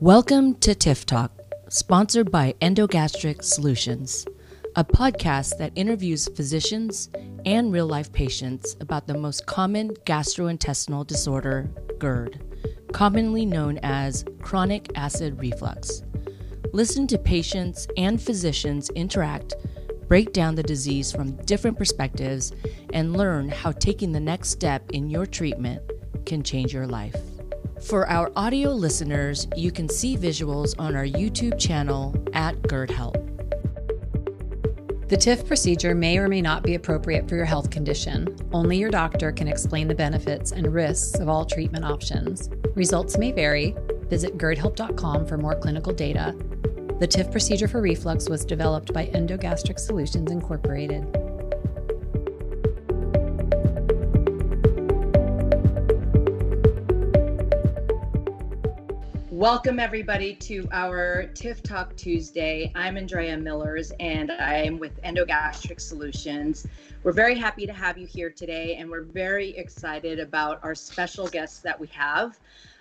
Welcome to TIF Talk, sponsored by Endogastric Solutions, a podcast that interviews physicians and real life patients about the most common gastrointestinal disorder, GERD, commonly known as chronic acid reflux. Listen to patients and physicians interact, break down the disease from different perspectives, and learn how taking the next step in your treatment can change your life. For our audio listeners, you can see visuals on our YouTube channel at GERD Help. The TIF procedure may or may not be appropriate for your health condition. Only your doctor can explain the benefits and risks of all treatment options. Results may vary. Visit GERDhelp.com for more clinical data. The TIF procedure for reflux was developed by Endogastric Solutions Incorporated. Welcome, everybody, to our TIF Talk Tuesday. I'm Andrea Millers, and I'm with Endogastric Solutions. We're very happy to have you here today, and we're very excited about our special guests that we have.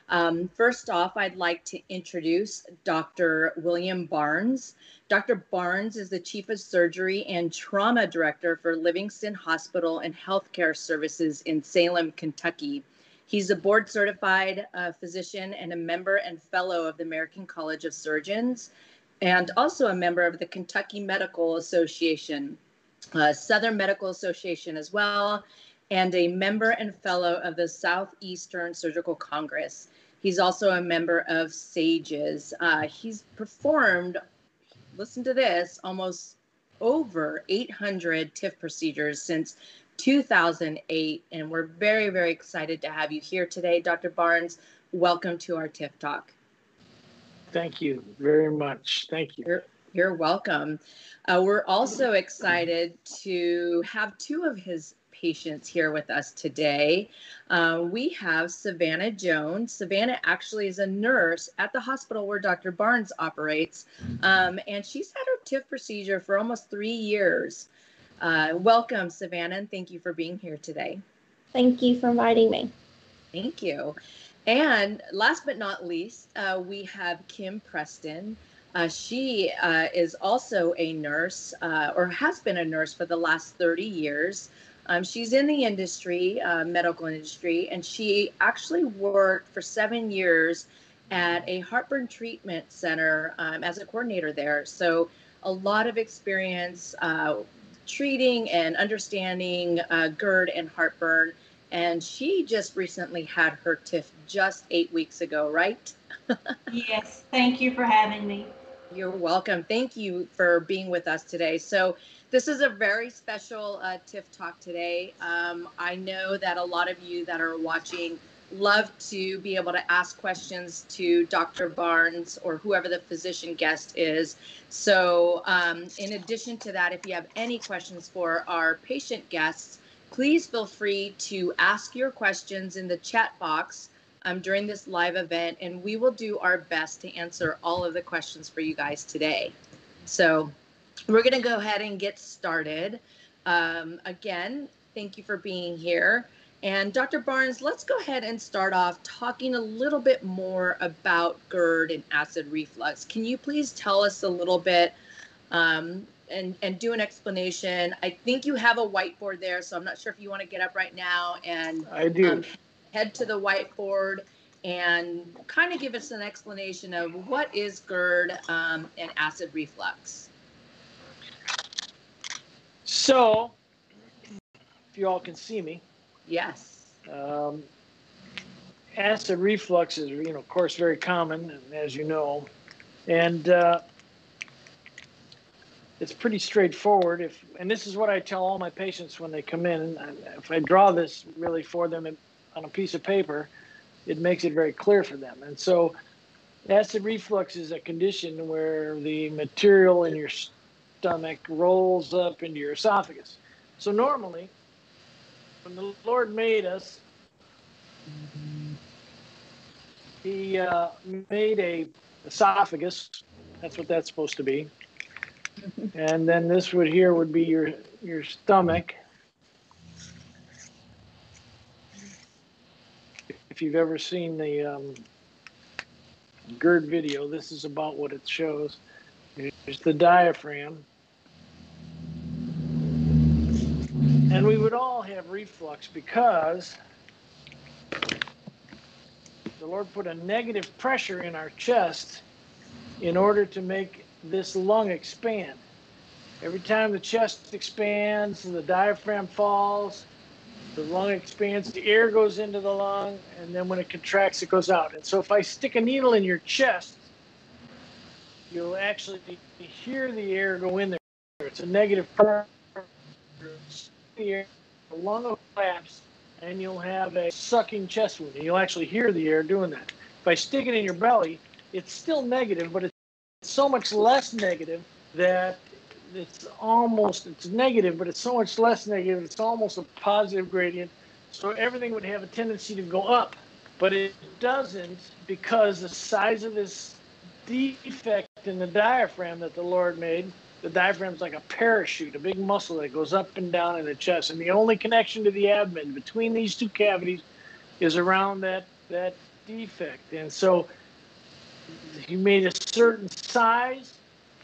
Um, first off, I'd like to introduce Dr. William Barnes. Dr. Barnes is the Chief of Surgery and Trauma Director for Livingston Hospital and Healthcare Services in Salem, Kentucky. He's a board certified uh, physician and a member and fellow of the American College of Surgeons, and also a member of the Kentucky Medical Association, uh, Southern Medical Association as well, and a member and fellow of the Southeastern Surgical Congress. He's also a member of SAGES. Uh, he's performed, listen to this, almost over 800 TIF procedures since 2008. And we're very, very excited to have you here today, Dr. Barnes. Welcome to our TIF Talk. Thank you very much. Thank you. You're, you're welcome. Uh, we're also excited to have two of his patients here with us today. Uh, we have Savannah Jones. Savannah actually is a nurse at the hospital where Dr. Barnes operates, um, and she's had her TIF procedure for almost three years. Uh, welcome, Savannah, and thank you for being here today. Thank you for inviting me. Thank you. And last but not least, uh, we have Kim Preston. Uh, she uh, is also a nurse uh, or has been a nurse for the last 30 years. Um, she's in the industry, uh, medical industry, and she actually worked for seven years at a heartburn treatment center um, as a coordinator there. So, a lot of experience uh, treating and understanding uh, GERD and heartburn. And she just recently had her TIF just eight weeks ago, right? yes, thank you for having me. You're welcome. Thank you for being with us today. So, this is a very special uh, TIF talk today. Um, I know that a lot of you that are watching love to be able to ask questions to Dr. Barnes or whoever the physician guest is. So, um, in addition to that, if you have any questions for our patient guests, please feel free to ask your questions in the chat box um, during this live event, and we will do our best to answer all of the questions for you guys today. So, we're going to go ahead and get started. Um, again, thank you for being here. And Dr. Barnes, let's go ahead and start off talking a little bit more about GERD and acid reflux. Can you please tell us a little bit um, and, and do an explanation? I think you have a whiteboard there, so I'm not sure if you want to get up right now and I do. Um, head to the whiteboard and kind of give us an explanation of what is GERD um, and acid reflux. So, if you all can see me, Yes. Um, acid reflux is, you know, of course, very common, as you know, and uh, it's pretty straightforward. If and this is what I tell all my patients when they come in. If I draw this really for them on a piece of paper, it makes it very clear for them. And so, acid reflux is a condition where the material in your stomach rolls up into your esophagus. So normally, when the Lord made us, He uh, made a esophagus. That's what that's supposed to be. and then this would here would be your your stomach. If you've ever seen the um, GERD video. This is about what it shows. Here's the diaphragm. And we hmm. would all have reflux because the Lord put a negative pressure in our chest in order to make this lung expand. Every time the chest expands and the diaphragm falls, the lung expands, the air goes into the lung, and then when it contracts, it goes out. And so if I stick a needle in your chest, you'll actually hear the air go in there. It's a negative pressure. The, air, the lung will collapse, and you'll have a sucking chest wound. And you'll actually hear the air doing that. If I stick it in your belly, it's still negative, but it's so much less negative that it's almost it's negative, but it's so much less negative. It's almost a positive gradient. So everything would have a tendency to go up, but it doesn't because the size of this defect in the diaphragm that the Lord made. The diaphragm is like a parachute, a big muscle that goes up and down in the chest, and the only connection to the abdomen between these two cavities is around that that defect. And so he made a certain size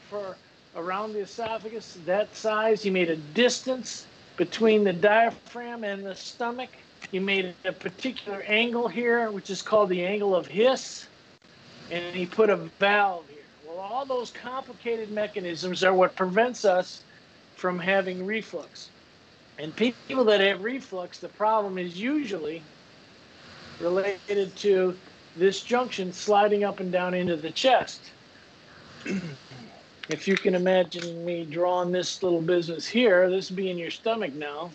for around the esophagus, that size. He made a distance between the diaphragm and the stomach. He made a particular angle here, which is called the angle of His, and he put a valve. Well, all those complicated mechanisms are what prevents us from having reflux. And people that have reflux, the problem is usually related to this junction sliding up and down into the chest. if you can imagine me drawing this little business here, this being your stomach now.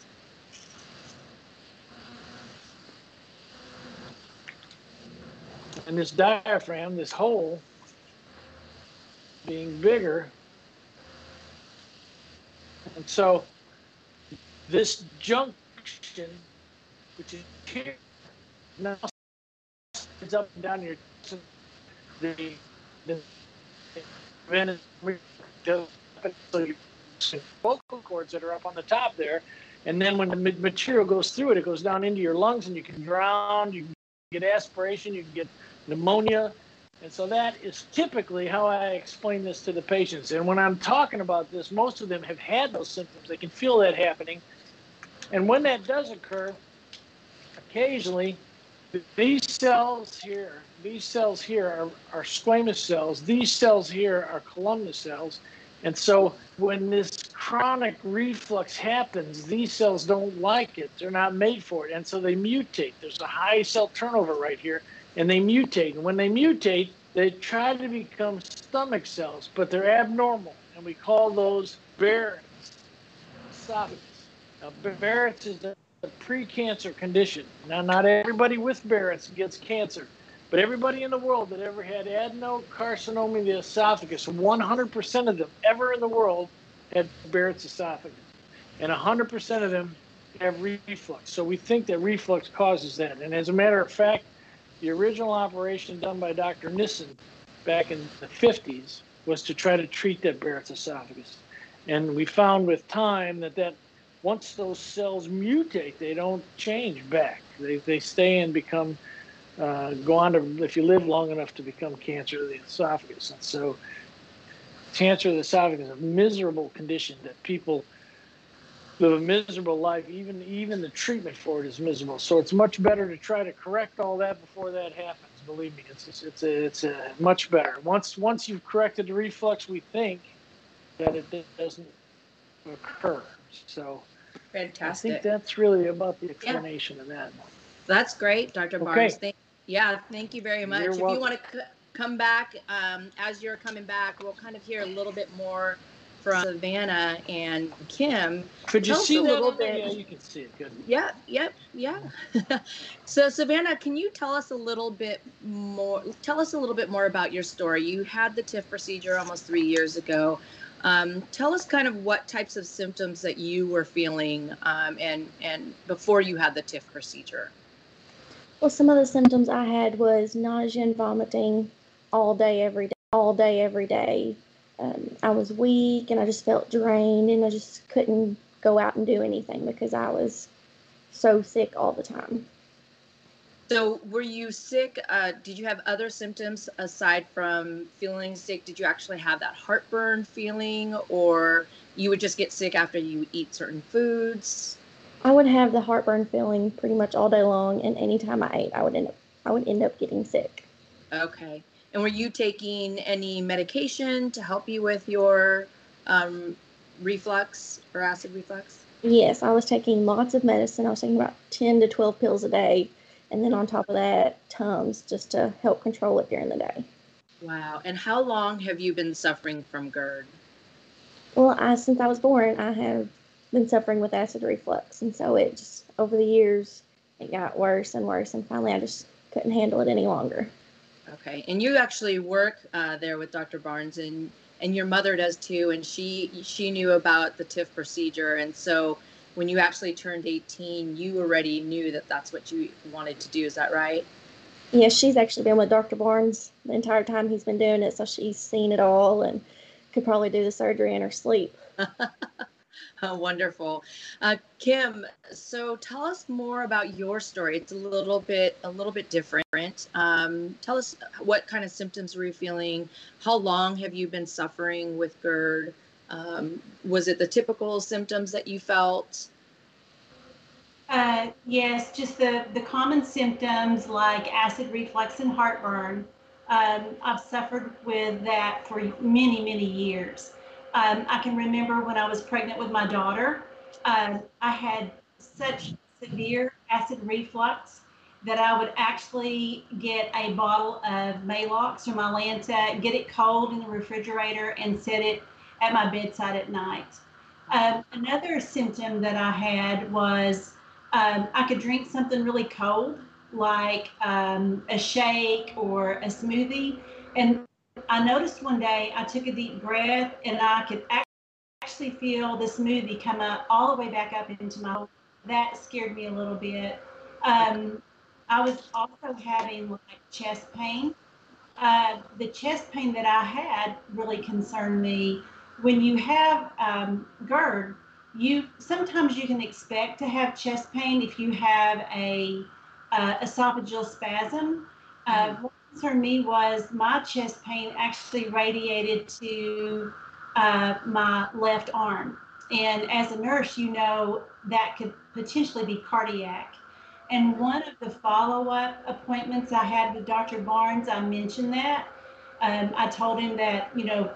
And this diaphragm, this hole, being bigger. And so this junction, which is here, now it's up and down your the the vocal cords that are up on the top there, and then when the material goes through it, it goes down into your lungs, and you can drown, you can get aspiration, you can get pneumonia, and so that is typically how I explain this to the patients. And when I'm talking about this, most of them have had those symptoms. They can feel that happening, and when that does occur, occasionally these cells here, these cells here are, are squamous cells. These cells here are columnar cells. And so when this chronic reflux happens, these cells don't like it. They're not made for it. And so they mutate. There's a high cell turnover right here, and they mutate. And when they mutate, they try to become stomach cells, but they're abnormal. And we call those Barrett's esophagus. Now, Barrett's is a precancer condition. Now, not everybody with Barrett's gets cancer, but everybody in the world that ever had adenocarcinoma of the esophagus, 100% of them ever in the world had Barrett's esophagus, and 100% of them have reflux. So we think that reflux causes that. And as a matter of fact, the original operation done by Dr. Nissen back in the 50s was to try to treat that Barrett's esophagus. And we found with time that that once those cells mutate, they don't change back. They, they stay and become, uh, go on to, if you live long enough to become cancer of the esophagus. And so, cancer of the esophagus is a miserable condition that people live a miserable life. Even even the treatment for it is miserable. So it's much better to try to correct all that before that happens. Believe me, it's it's, it's a, it's a much better. Once once you've corrected the reflux, we think that it doesn't occur. So fantastic. I think that's really about the explanation yeah. of that. That's great, Dr. Barnes. Okay. Thank, yeah, thank you very much. You're if welcome. you want to c- come back, um, as you're coming back, we'll kind of hear a little bit more from Savannah and Kim. Could you Tell see a little bit? Yeah, you can see it. Good. Yeah, yep, yeah. so Savannah, can you tell us a little bit more? Tell us a little bit more about your story. You had the TIF procedure almost three years ago. Um, tell us kind of what types of symptoms that you were feeling um, and and before you had the TIF procedure. Well, some of the symptoms I had was nausea and vomiting all day, every day, all day, every day. Um, I was weak and I just felt drained and I just couldn't go out and do anything because I was so sick all the time. So, were you sick? Uh, did you have other symptoms aside from feeling sick? Did you actually have that heartburn feeling, or you would just get sick after you eat certain foods? I would have the heartburn feeling pretty much all day long, and anytime I ate, I would end up I would end up getting sick. Okay. And were you taking any medication to help you with your um, reflux or acid reflux? Yes, I was taking lots of medicine. I was taking about 10 to 12 pills a day. And then on top of that, Tums just to help control it during the day. Wow. And how long have you been suffering from GERD? Well, I, since I was born, I have been suffering with acid reflux. And so it just, over the years, it got worse and worse. And finally, I just couldn't handle it any longer. Okay. And you actually work uh, there with Dr. Barnes, and and your mother does too. And she she knew about the TIF procedure, and so when you actually turned 18, you already knew that that's what you wanted to do. Is that right? Yeah, she's actually been with Dr. Barnes the entire time he's been doing it, so she's seen it all and could probably do the surgery in her sleep. Wonderful. Uh, Kim, so tell us more about your story. It's a little bit a little bit different. Um, tell us what kind of symptoms were you feeling? How long have you been suffering with GERD? Um, was it the typical symptoms that you felt? Uh, yes, just the, the common symptoms like acid reflux and heartburn. Um, I've suffered with that for many, many years. Um, I can remember when I was pregnant with my daughter, um, I had such severe acid reflux that I would actually get a bottle of Maalox or Mylanta, get it cold in the refrigerator, and set it at my bedside at night. Um, another symptom that I had was um, I could drink something really cold, like um, a shake or a smoothie, and I noticed one day I took a deep breath and I could actually feel the smoothie come up all the way back up into my. That scared me a little bit. Um, I was also having like chest pain. Uh, the chest pain that I had really concerned me. When you have um, GERD, you sometimes you can expect to have chest pain if you have a uh, esophageal spasm. Uh, mm concerned me was my chest pain actually radiated to uh, my left arm. And as a nurse, you know that could potentially be cardiac. And one of the follow up appointments I had with Dr. Barnes, I mentioned that. Um, I told him that, you know,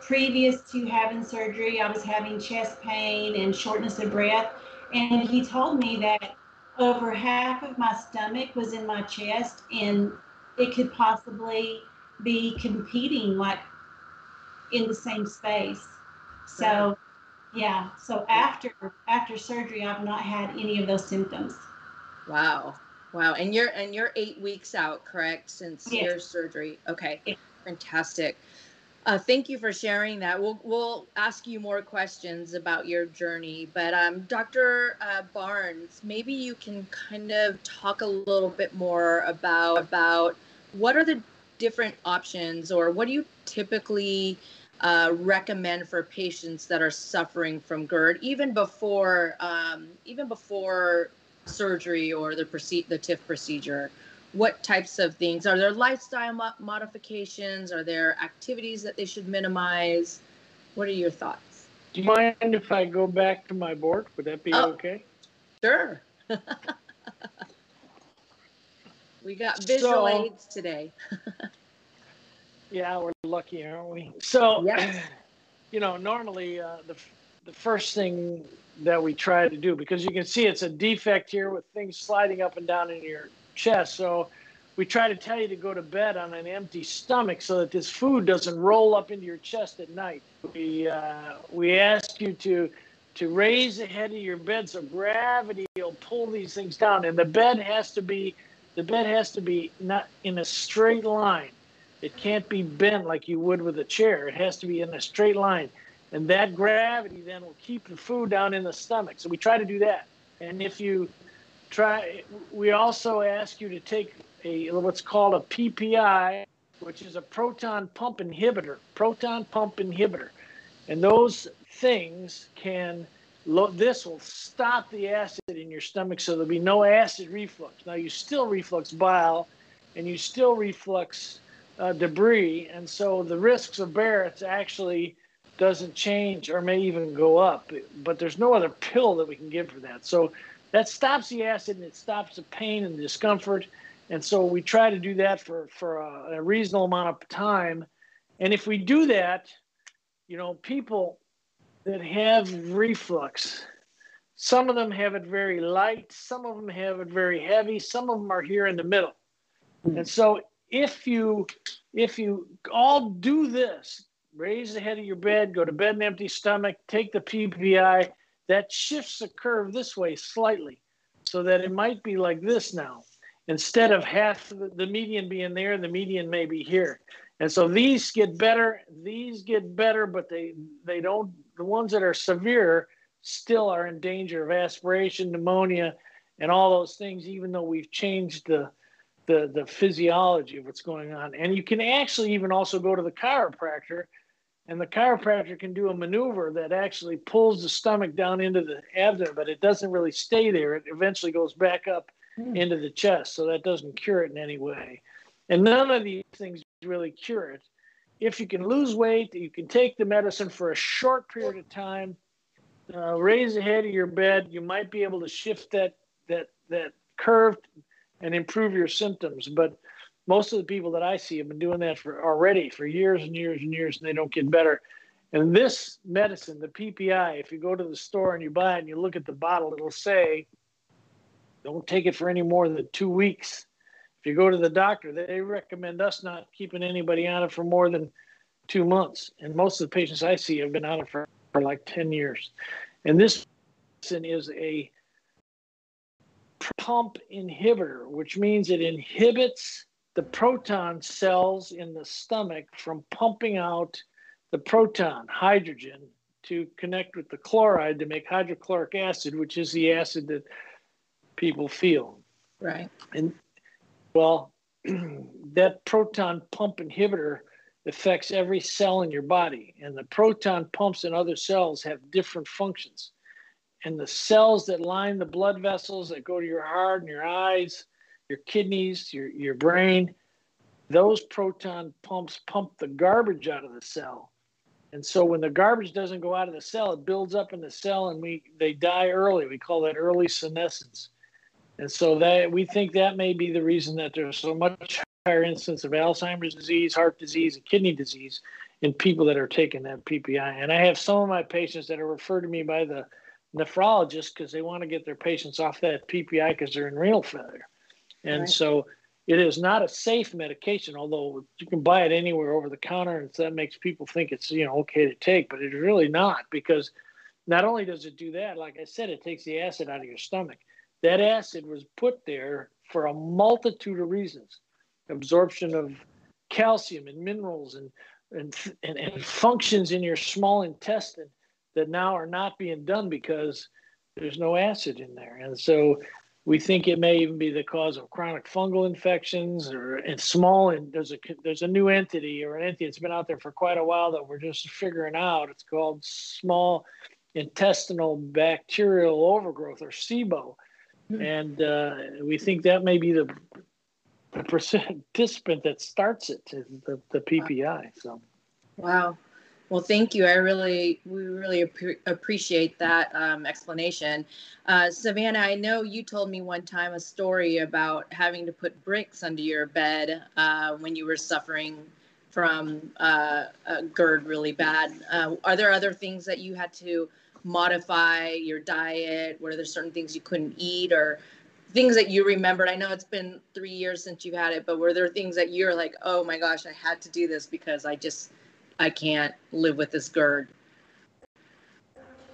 previous to having surgery, I was having chest pain and shortness of breath. And he told me that over half of my stomach was in my chest and it could possibly be competing like in the same space. So yeah, so after after surgery I've not had any of those symptoms. Wow. Wow. And you're and you're 8 weeks out, correct, since yes. your surgery. Okay. Yes. Fantastic. Uh, thank you for sharing that. We'll we'll ask you more questions about your journey, but um, Dr. Uh, Barnes, maybe you can kind of talk a little bit more about about what are the different options, or what do you typically uh, recommend for patients that are suffering from GERD, even before um, even before surgery or the proceed the TIF procedure? What types of things? Are there lifestyle mo- modifications? Are there activities that they should minimize? What are your thoughts? Do you mind if i go back to my board? Would that be oh, okay? sure. We got visual so, aids today. Yeah we're lucky aren't we? So yes. you know normally uh, the, the first thing that we try to do because you can see it's a defect here with things sliding up and down in your chest. So we try to tell you to go to bed on an empty stomach so that this food doesn't roll up into your chest at night. We uh, we ask you to to raise the head of your bed so gravity will pull these things down, and the bed has to be the bed has to be not in a straight line. It can't be bent like you would with a chair. It has to be in a straight line, and that gravity then will keep the food down in the stomach. So we try to do that. And if you try. We also ask you to take a what's called a PPI, which is a proton pump inhibitor. Proton pump inhibitor, and those things can this will stop the acid in your stomach so there'll be no acid reflux. Now, you still reflux bile and you still reflux uh, debris, and so the risks of Barrett's actually doesn't change or may even go up. But there's no other pill that we can give for that. So that stops the acid and it stops the pain and the discomfort. And so we try to do that for, for a, a reasonable amount of time. And if we do that, you know, people that have reflux, some of them have it very light, some of them have it very heavy, some of them are here in the middle. Mm. And so if you if you all do this, raise the head of your bed, go to bed an empty stomach, take the PPI, that shifts the curve this way slightly so that it might be like this now. Instead of half the median being there, the median may be here. And so these get better, these get better, but they they don't the ones that are severe still are in danger of aspiration, pneumonia, and all those things, even though we've changed the the the physiology of what's going on. And you can actually even also go to the chiropractor, and the chiropractor can do a maneuver that actually pulls the stomach down into the abdomen, but it doesn't really stay there. It eventually goes back up mm. into the chest, so that doesn't cure it in any way. And none of these things really cure it. If you can lose weight, you can take the medicine for a short period of time. Uh, raise the head of your bed. You might be able to shift that that that curve and improve your symptoms. But most of the people that I see have been doing that for already for years and years and years, and they don't get better. And this medicine, the PPI, if you go to the store and you buy it and you look at the bottle, it'll say, don't take it for any more than two weeks. If you go to the doctor, they recommend us not keeping anybody on it for more than two months. And most of the patients I see have been on it for, for like 10 years. And this medicine is a pump inhibitor, which means it inhibits the proton cells in the stomach from pumping out the proton, hydrogen, to connect with the chloride to make hydrochloric acid, which is the acid that people feel. Right. And well, that proton pump inhibitor affects every cell in your body, and the proton pumps in other cells have different functions and the cells that line the blood vessels that go to your heart and your eyes, your kidneys, your, your brain, those proton pumps pump the garbage out of the cell. And so when the garbage doesn't go out of the cell, it builds up in the cell and we they die early. We call that early senescence. And so that we think that may be the reason that there's so much higher incidence of Alzheimer's disease, heart disease, and kidney disease in people that are taking that PPI. And I have some of my patients that are referred to me by the nephrologists because they want to get their patients off that PPI because they're in renal failure. And right. so it is not a safe medication, although you can buy it anywhere over the counter, and so that makes people think it's you know okay to take, but it's really not because not only does it do that, like I said, it takes the acid out of your stomach. That acid was put there for a multitude of reasons: absorption of calcium and minerals and and, and, and functions in your small intestine that now are not being done because there's no acid in there. And so we think it may even be the cause of chronic fungal infections or and small and there's a there's a new entity or an entity that's been out there for quite a while that we're just figuring out. It's called small intestinal bacterial overgrowth or SIBO. Mm-hmm. And uh, we think that may be the, the participant that starts it, the, the PPI. So, wow. Well, thank you. I really, we really ap- appreciate that um, explanation. Uh, Savannah, I know you told me one time a story about having to put bricks under your bed uh, when you were suffering from uh, a GERD really bad. Uh, are there other things that you had to modify your diet? Were there certain things you couldn't eat or things that you remembered? I know it's been three years since you had it, but were there things that you're like, oh my gosh, I had to do this because I just I can't live with this GERD?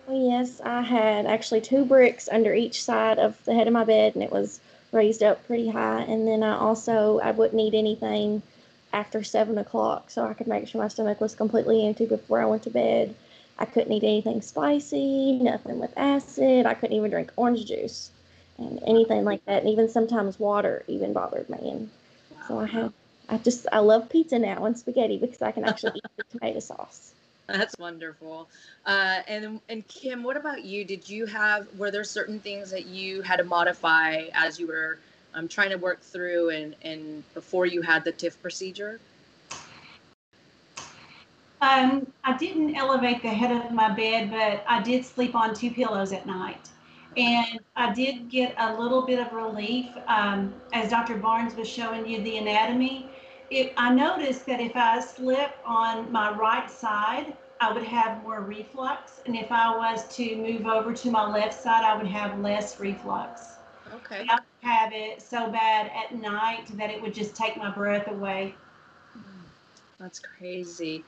Oh, yes, I had actually two bricks under each side of the head of my bed, and it was raised up pretty high. And then I also I wouldn't eat anything after seven o'clock, so I could make sure my stomach was completely empty before I went to bed. I couldn't eat anything spicy, nothing with acid. I couldn't even drink orange juice and anything like that. And even sometimes water even bothered me. And so I had I just I love pizza now and spaghetti because I can actually eat the tomato sauce. That's wonderful. Uh, and and Kim, what about you? Did you have were there certain things that you had to modify as you were um, trying to work through and and before you had the TIF procedure? Um, I didn't elevate the head of my bed, but I did sleep on two pillows at night. And I did get a little bit of relief um, as Dr. Barnes was showing you the anatomy it, I noticed that if I slept on my right side, I would have more reflux. And if I was to move over to my left side, I would have less reflux. Okay. I would have it so bad at night that it would just take my breath away. That's crazy.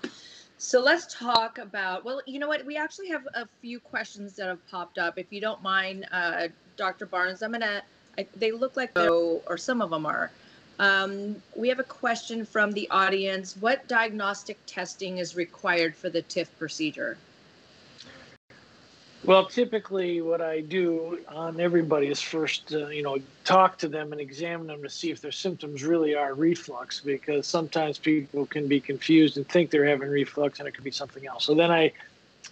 So let's talk about, well, you know what? We actually have a few questions that have popped up. If you don't mind, uh, Dr. Barnes, I'm going to, they look like, or some of them are. Um, we have a question from the audience. What diagnostic testing is required for the TIF procedure? Well, typically, what I do on everybody is first, uh, you know, talk to them and examine them to see if their symptoms really are reflux, because sometimes people can be confused and think they're having reflux, and it could be something else. So then I,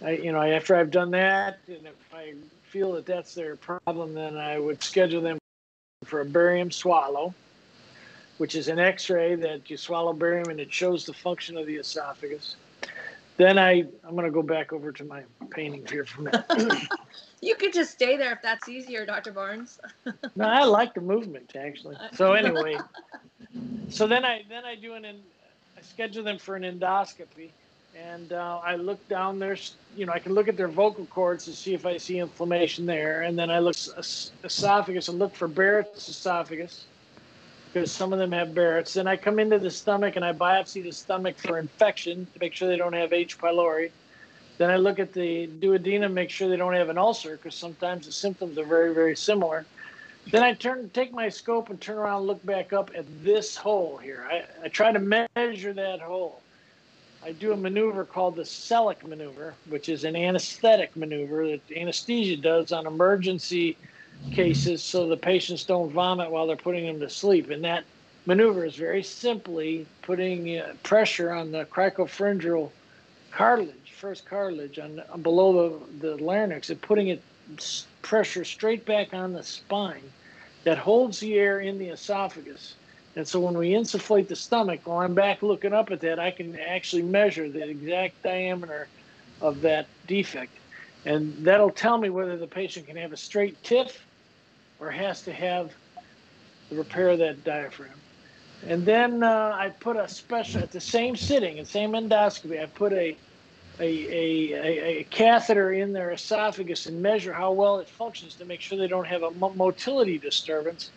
I you know, after I've done that, and if I feel that that's their problem, then I would schedule them for a barium swallow which is an x-ray that you swallow barium and it shows the function of the esophagus. Then I, I'm going to go back over to my painting here for a minute. you could just stay there if that's easier, Dr. Barnes. no, I like the movement actually. So anyway, so then I then I do an I schedule them for an endoscopy, and uh, I look down there. You know, I can look at their vocal cords to see if I see inflammation there, and then I look esophagus and look for Barrett's esophagus because some of them have Barrett's. Then I come into the stomach and I biopsy the stomach for infection to make sure they don't have H. pylori. Then I look at the duodenum, make sure they don't have an ulcer because sometimes the symptoms are very, very similar. Then I turn, take my scope and turn around and look back up at this hole here. I, I try to measure that hole. I do a maneuver called the Sellick maneuver, which is an anesthetic maneuver that anesthesia does on emergency cases so the patients don't vomit while they're putting them to sleep. And that maneuver is very simply putting uh, pressure on the cricopharyngeal cartilage, first cartilage on, on below the, the larynx, and putting it pressure straight back on the spine that holds the air in the esophagus. And so when we insufflate the stomach, while I'm back looking up at that, I can actually measure the exact diameter of that defect. And that'll tell me whether the patient can have a straight TIF or has to have the repair of that diaphragm. And then uh, I put a special, at the same sitting, the same endoscopy, I put a, a, a, a, a catheter in their esophagus and measure how well it functions to make sure they don't have a motility disturbance,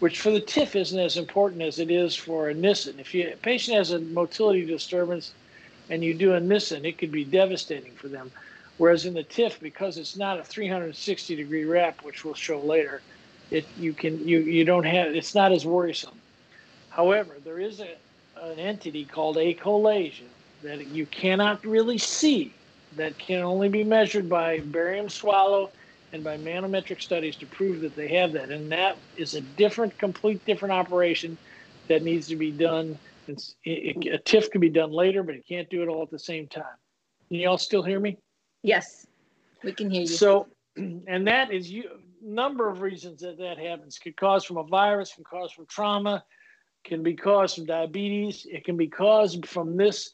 which for the TIF isn't as important as it is for a Nissen. If you, a patient has a motility disturbance and you do a Nissen, it could be devastating for them. Whereas in the TIF, because it's not a 360 degree wrap, which we'll show later, it you can you you don't have it's not as worrisome. However, there is a, an entity called achalasia that you cannot really see that can only be measured by barium swallow and by manometric studies to prove that they have that. And that is a different, complete different operation that needs to be done. It's, it, it, a TIF can be done later, but it can't do it all at the same time. Can you all still hear me? Yes, we can hear you. So, and that is you number of reasons that that happens. Could cause from a virus, can cause from trauma, can be caused from diabetes. It can be caused from this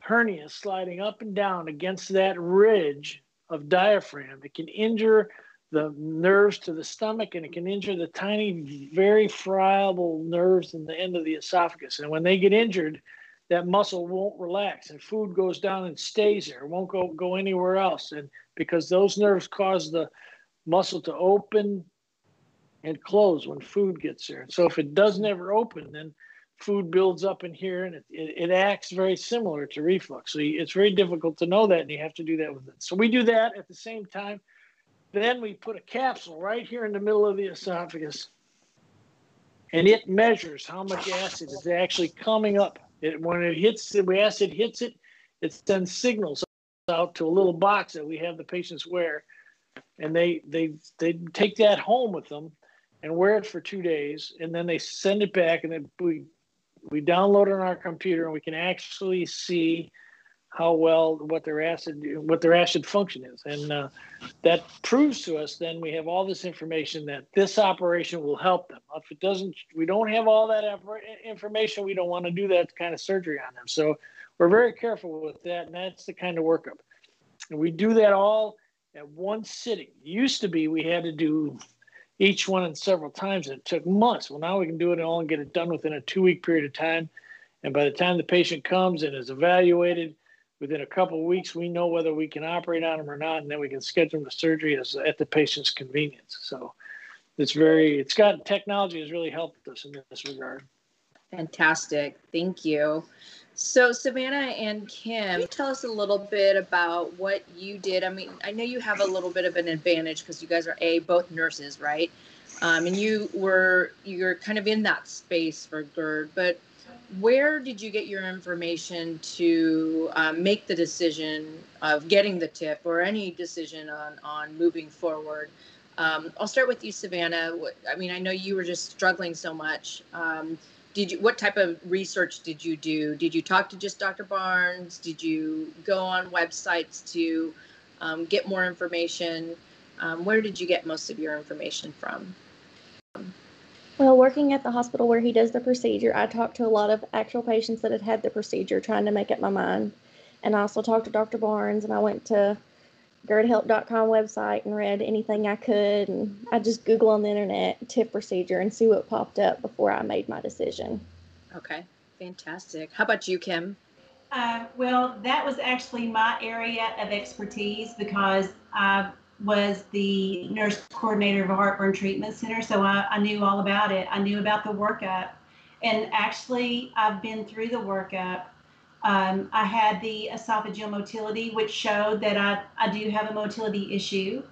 hernia sliding up and down against that ridge of diaphragm. It can injure the nerves to the stomach and it can injure the tiny, very friable nerves in the end of the esophagus. And when they get injured, that muscle won't relax and food goes down and stays there. It won't go, go anywhere else. And because those nerves cause the muscle to open and close when food gets there. So if it doesn't ever open, then food builds up in here and it, it, it, acts very similar to reflux. So it's very difficult to know that and you have to do that with it. So we do that at the same time. Then we put a capsule right here in the middle of the esophagus and it measures how much acid is actually coming up. It, when it hits, the acid hits it, it sends signals out to a little box that we have the patients wear and they they they take that home with them and wear it for two days and then they send it back and then we we download it on our computer and we can actually see how well what their acid what their acid function is. And uh, that proves to us then we have all this information that this operation will help them. If it doesn't we don't have all that information we don't want to do that kind of surgery on them. So we're very careful with that and that's the kind of workup. And we do that all at one sitting it used to be we had to do each one in several times and it took months well now we can do it all and get it done within a two week period of time and by the time the patient comes and is evaluated within a couple of weeks, we know whether we can operate on them or not, and then we can schedule the surgery as, at the patient's convenience. So it's very, it's got technology has really helped us in this regard. Fantastic. Thank you. So, Savannah and Kim, tell us a little bit about what you did? I mean, I know you have a little bit of an advantage because you guys are a both nurses, right? Um, and you were you're kind of in that space for GERD, but where did you get your information to um, make the decision of getting the TIF or any decision on on moving forward? Um, I'll start with you, Savannah. I mean, I know you were just struggling so much. Did you? What type of research did you do? Did you talk to just Dr. Barnes? Did you go on websites to um, get more information? Um, where did you get most of your information from? Well, working at the hospital where he does the procedure, I talked to a lot of actual patients that had had the procedure, trying to make up my mind. And I also talked to Dr. Barnes, and I went to GERDhelp.com website and read anything I could. And I just Google on the internet TIF procedure and see what popped up before I made my decision. Okay, fantastic. How about you, Kim? Uh, well, that was actually my area of expertise because I was the nurse coordinator of a heartburn treatment center, so I, I knew all about it. I knew about the workup. And actually, I've been through the workup. Um, I had the esophageal motility, which showed that I, I do have a motility issue.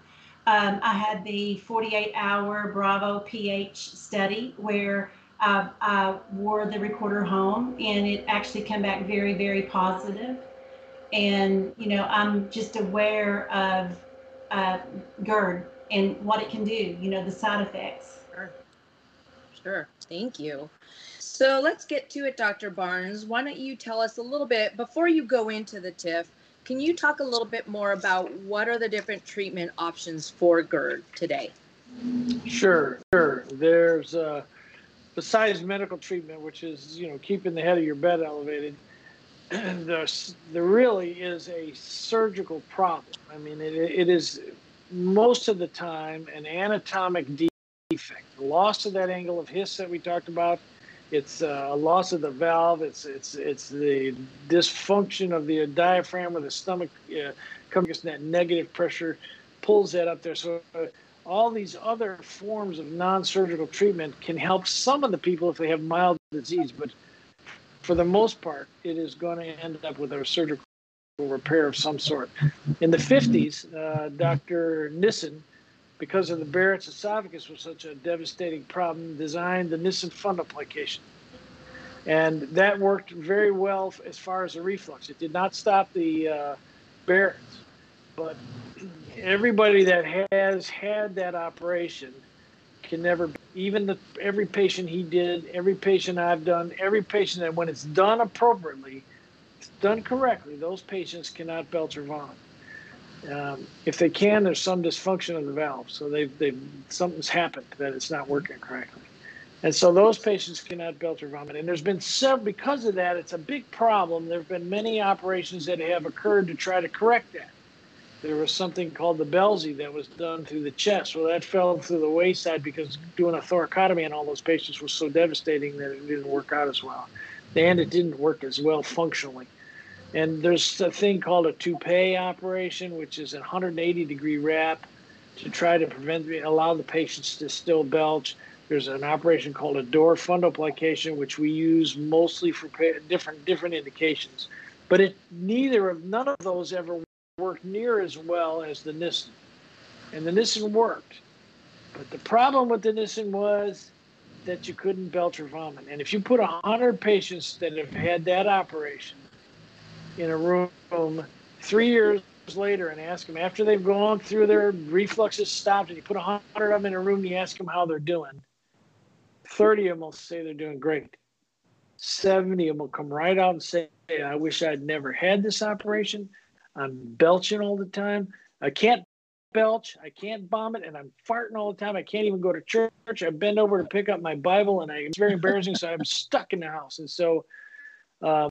Um, I had the 48 hour Bravo pH study where I, I wore the recorder home and it actually came back very, very positive. And, you know, I'm just aware of uh, GERD and what it can do, you know, the side effects. Sure. Sure. Thank you. So let's get to it, Dr. Barnes. Why don't you tell us a little bit before you go into the TIF? Can you talk a little bit more about what are the different treatment options for GERD today? Sure, sure. There's uh, besides medical treatment, which is you know keeping the head of your bed elevated there, really is a surgical problem. I mean, it, it is most of the time an anatomic defect. Loss of that angle of His that we talked about, it's uh, a loss of the valve. It's it's it's the dysfunction of the diaphragm or the stomach uh, coming that negative pressure, pulls that up there. So uh, all these other forms of non-surgical treatment can help some of the people if they have mild disease, but for the most part, it is going to end up with a surgical repair of some sort. In the 50s, uh, Dr. Nissen, because of the Barrett's esophagus was such a devastating problem, designed the Nissen fundoplication. And that worked very well as far as the reflux. It did not stop the uh, Barrett's, but everybody that has had that operation can never even the every patient he did every patient i've done every patient that when it's done appropriately it's done correctly those patients cannot belch or vomit um, if they can there's some dysfunction of the valve so they've, they've something's happened that it's not working correctly and so those patients cannot belch or vomit and there's been several because of that it's a big problem there have been many operations that have occurred to try to correct that there was something called the Belsey that was done through the chest. Well, that fell through the wayside because doing a thoracotomy on all those patients was so devastating that it didn't work out as well. And it didn't work as well functionally. And there's a thing called a Toupet operation, which is a 180 degree wrap to try to prevent, allow the patients to still belch. There's an operation called a Dor fundoplication, which we use mostly for different different indications. But it neither of none of those ever worked near as well as the Nissen. And the Nissen worked. But the problem with the Nissen was that you couldn't belch or vomit. And if you put 100 patients that have had that operation in a room three years later and ask them after they've gone through their refluxes stopped and you put 100 of them in a room and you ask them how they're doing, 30 of them will say they're doing great. 70 of them will come right out and say, I wish I'd never had this operation. I'm belching all the time. I can't belch. I can't vomit, and I'm farting all the time. I can't even go to church. I bend over to pick up my Bible, and I, it's very embarrassing. so I'm stuck in the house. And so, um,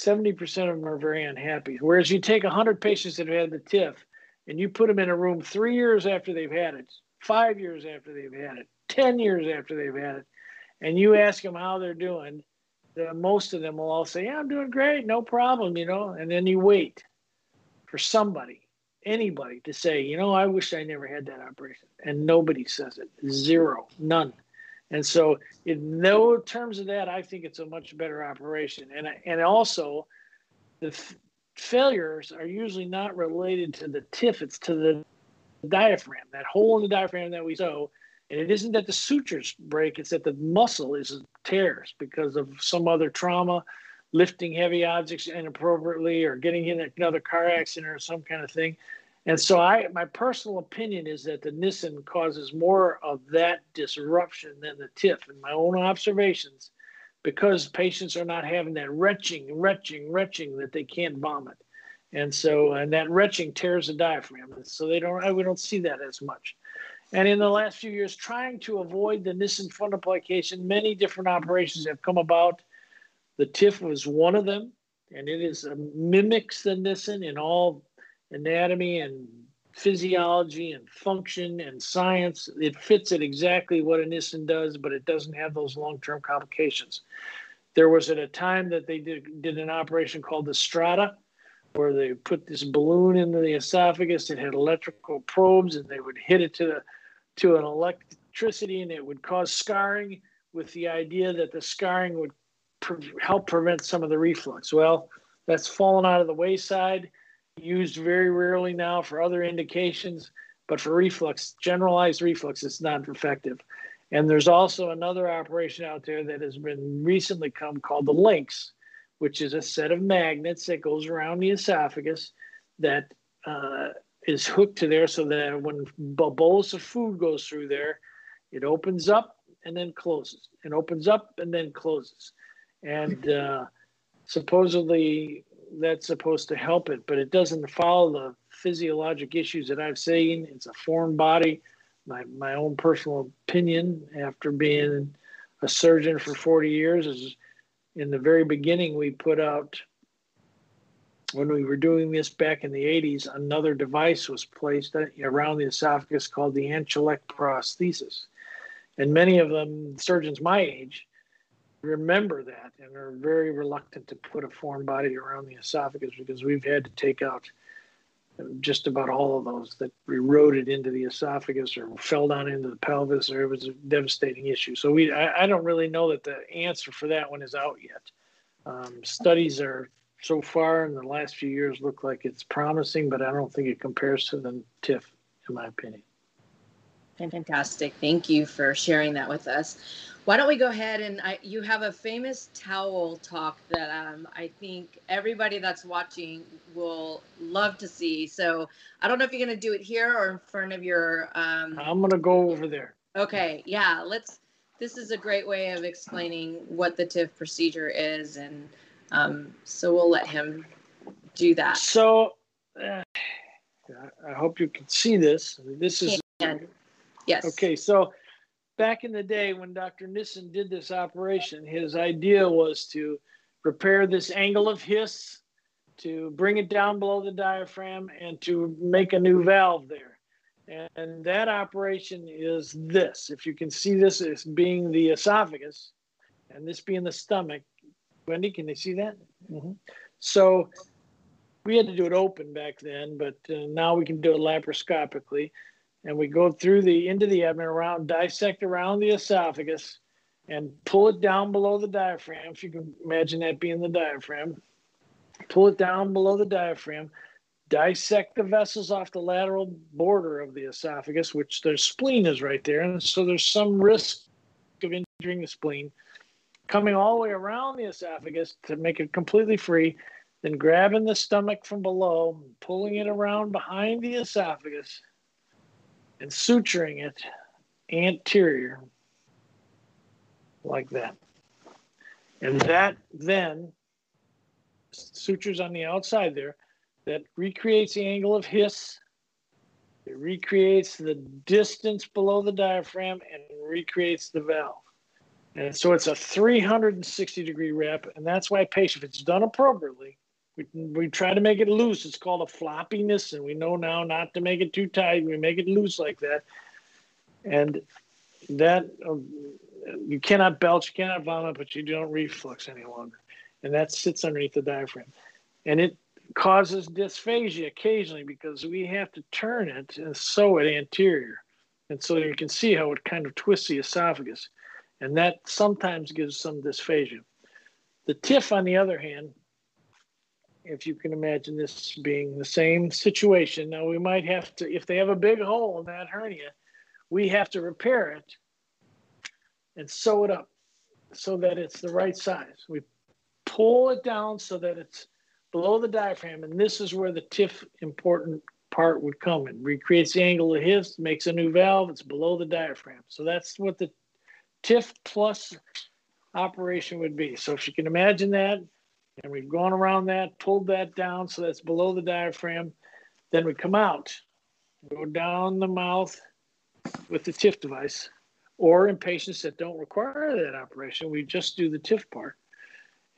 70% of them are very unhappy. Whereas you take 100 patients that have had the TIF and you put them in a room three years after they've had it, five years after they've had it, 10 years after they've had it, and you ask them how they're doing, the, most of them will all say, Yeah, I'm doing great, no problem, you know. And then you wait for somebody, anybody to say, You know, I wish I never had that operation. And nobody says it. Zero, none. And so, in no terms of that, I think it's a much better operation. And and also, the f- failures are usually not related to the TIF; it's to the diaphragm, that hole in the diaphragm that we sew. And it isn't that the sutures break; it's that the muscle is tears because of some other trauma, lifting heavy objects inappropriately, or getting in another car accident or some kind of thing. And so I my personal opinion is that the Nissen causes more of that disruption than the TIF in my own observations because patients are not having that retching, retching, retching that they can't vomit. And so and that retching tears the diaphragm. So they don't we don't see that as much. And in the last few years, trying to avoid the Nissen fundoplication, many different operations have come about. The TIF was one of them, and it is mimics the Nissen in all anatomy and physiology and function and science. It fits it exactly what a Nissen does, but it doesn't have those long-term complications. There was at a time that they did, did an operation called the Stretta, where they put this balloon into the esophagus. It had electrical probes, and they would hit it to the to an electricity, and it would cause scarring, with the idea that the scarring would pre- help prevent some of the reflux. Well, that's fallen out of the wayside used very rarely now for other indications, but for reflux, generalized reflux, it's not effective. And there's also another operation out there that has been recently come called the LINX, which is a set of magnets that goes around the esophagus that uh, is hooked to there so that when a bolus of food goes through there, it opens up and then closes, and opens up and then closes. And uh, supposedly that's supposed to help it, but it doesn't follow the physiologic issues that I've seen. It's a foreign body. My my own personal opinion, after being a surgeon for 40 years, is in the very beginning we put out when we were doing this back in the 80s, another device was placed around the esophagus called the Angelchik prosthesis. And many of them, surgeons my age, remember that and are very reluctant to put a foreign body around the esophagus because we've had to take out just about all of those that eroded into the esophagus or fell down into the pelvis or it was a devastating issue. So we i, I don't really know that the answer for that one is out yet. Um, studies are so far in the last few years look like it's promising but i don't think it compares to the TIF in my opinion fantastic thank you for sharing that with us why don't we go ahead and I, you have a famous towel talk that um, I think everybody that's watching will love to see. So I don't know if you're going to do it here or in front of your. Um, I'm going to go over there. Okay, yeah, let's. This is a great way of explaining what the TIF procedure is, and um, so we'll let him do that. So uh, I hope you can see this. This is. Can. Yes. Okay, so back in the day when Dr. Nissen did this operation, his idea was to repair this angle of His, to bring it down below the diaphragm, and to make a new valve there. And that operation is this. If you can see this as being the esophagus, and this being the stomach. Wendy, can you see that? Mm-hmm. So we had to do it open back then, but uh, now we can do it laparoscopically and we go through the into the abdomen around dissect around the esophagus and pull it down below the diaphragm if you can imagine that being the diaphragm. Pull it down below the diaphragm dissect the vessels off the lateral border of the esophagus which their spleen is right there. And so there's some risk of injuring the spleen. Coming all the way around the esophagus to make it completely free then grabbing the stomach from below pulling it around behind the esophagus and suturing it anterior like that. And that then, sutures on the outside there, that recreates the angle of His. It recreates the distance below the diaphragm and recreates the valve. And so it's a 360 degree wrap. And that's why patient, if it's done appropriately, we, we try to make it loose. It's called a floppiness. And we know now not to make it too tight. We make it loose like that. And that uh, you cannot belch, you cannot vomit, but you don't reflux any longer. And that sits underneath the diaphragm. And it causes dysphagia occasionally because we have to turn it and sew it anterior. And so you can see how it kind of twists the esophagus. And that sometimes gives some dysphagia. The TIF, on the other hand, if you can imagine this being the same situation, now we might have to, if they have a big hole in that hernia, we have to repair it and sew it up so that it's the right size. We pull it down so that it's below the diaphragm, and this is where the TIF important part would come in. Recreates the angle of His, makes a new valve, it's below the diaphragm. So that's what the TIF plus operation would be. So if you can imagine that, and we've gone around that, pulled that down so that's below the diaphragm, then we come out, go down the mouth with the TIF device, or in patients that don't require that operation, we just do the TIF part.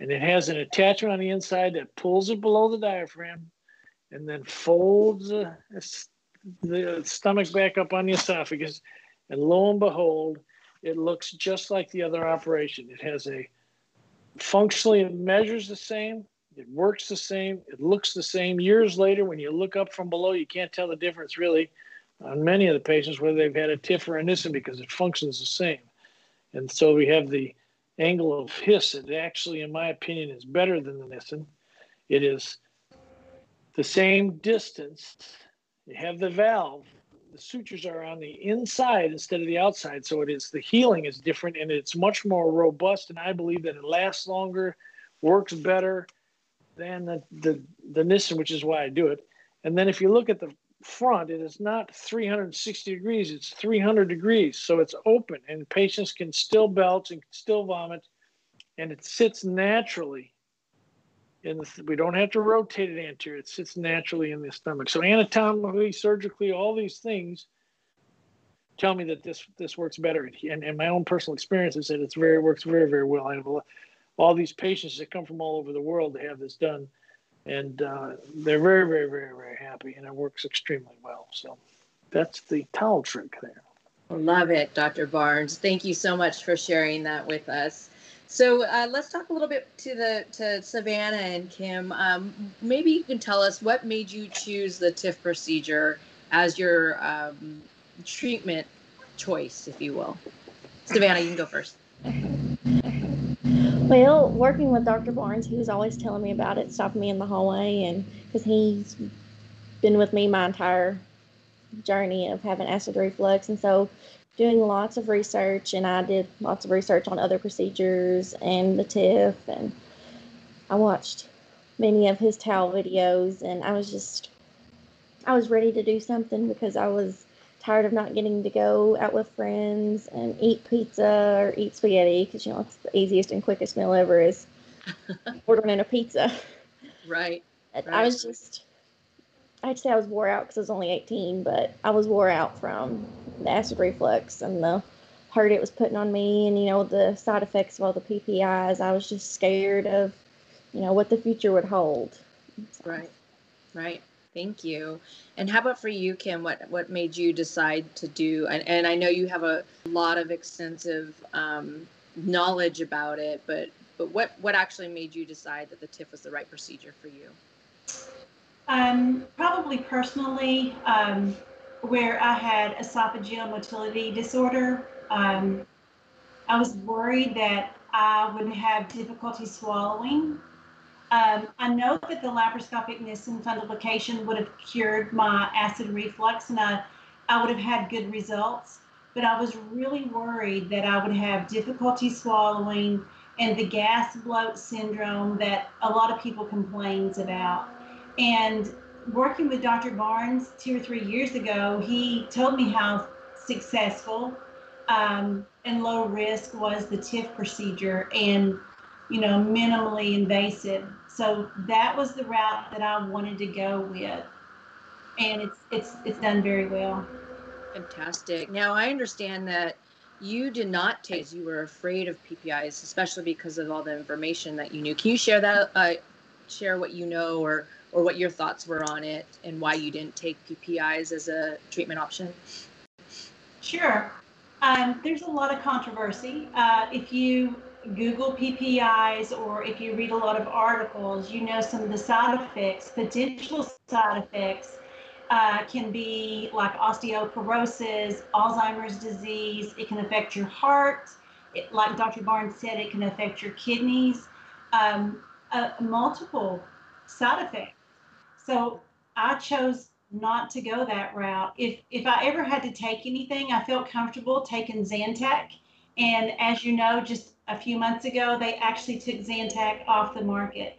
And it has an attachment on the inside that pulls it below the diaphragm and then folds uh, the stomach back up on the esophagus. And lo and behold, it looks just like the other operation. It has a functionally, it measures the same, it works the same, it looks the same. Years later, when you look up from below, you can't tell the difference really on many of the patients whether they've had a TIF or a Nissen because it functions the same. And so we have the angle of His. It actually, in my opinion, is better than the Nissen. It is the same distance. You have the valve. The sutures are on the inside instead of the outside. So it is the healing is different and it's much more robust. And I believe that it lasts longer, works better than the, the, the Nissen, which is why I do it. And then if you look at the front, it is not 360 degrees, it's 300 degrees. So it's open and patients can still belch and still vomit and it sits naturally. The, we don't have to rotate it anterior, it sits naturally in the stomach. So anatomically, surgically, all these things tell me that this this works better. And, and my own personal experience is that it's very works very, very well. I have all these patients that come from all over the world to have this done and uh, they're very, very, very, very happy, and it works extremely well. So that's the towel trick there. Love it, Dr. Barnes. Thank you so much for sharing that with us. So uh, let's talk a little bit to the to Savannah and Kim. Um, maybe you can tell us what made you choose the TIF procedure as your um, treatment choice, if you will. Savannah, you can go first. Well, working with Dr. Barnes, he was always telling me about it, stopping me in the hallway, and because he's been with me my entire journey of having acid reflux, and so doing lots of research, and I did lots of research on other procedures and the TIF, and I watched many of his towel videos, and I was just, I was ready to do something because I was tired of not getting to go out with friends and eat pizza or eat spaghetti because you know it's the easiest and quickest meal ever is ordering a pizza. Right. right. I was just I'd say I was wore out because I was only 18, but I was wore out from the acid reflux and the hurt it was putting on me and you know the side effects of all the PPIs. I was just scared of you know what the future would hold. So. Right. Right. Thank you. And how about for you, Kim? What what made you decide to do? And, and I know you have a lot of extensive um, knowledge about it, but but what what actually made you decide that the TIF was the right procedure for you? Um, probably personally, um, where I had esophageal motility disorder. Um, I was worried that I wouldn't have difficulty swallowing um, I know that the laparoscopic Nissen fundoplication would have cured my acid reflux and I, I would have had good results, but I was really worried that I would have difficulty swallowing and the gas bloat syndrome that a lot of people complains about. And working with Dr. Barnes two or three years ago, he told me how successful um, and low risk was the TIF procedure. And you know, minimally invasive. So that was the route that I wanted to go with, and it's it's it's done very well. Fantastic. Now I understand that you did not take you were afraid of PPIs, especially because of all the information that you knew. Can you share that? Uh, share what you know, or or what your thoughts were on it, and why you didn't take PPIs as a treatment option? Sure. Um, there's a lot of controversy. Uh, if you Google PPIs or if you read a lot of articles, you know some of the side effects, potential side effects uh, can be like osteoporosis, Alzheimer's disease. It can affect your heart. It, like Dr. Barnes said, it can affect your kidneys. Um, uh, multiple side effects. So I chose not to go that route. If if I ever had to take anything, I felt comfortable taking Zantac. And as you know, just a few months ago, they actually took Zantac off the market.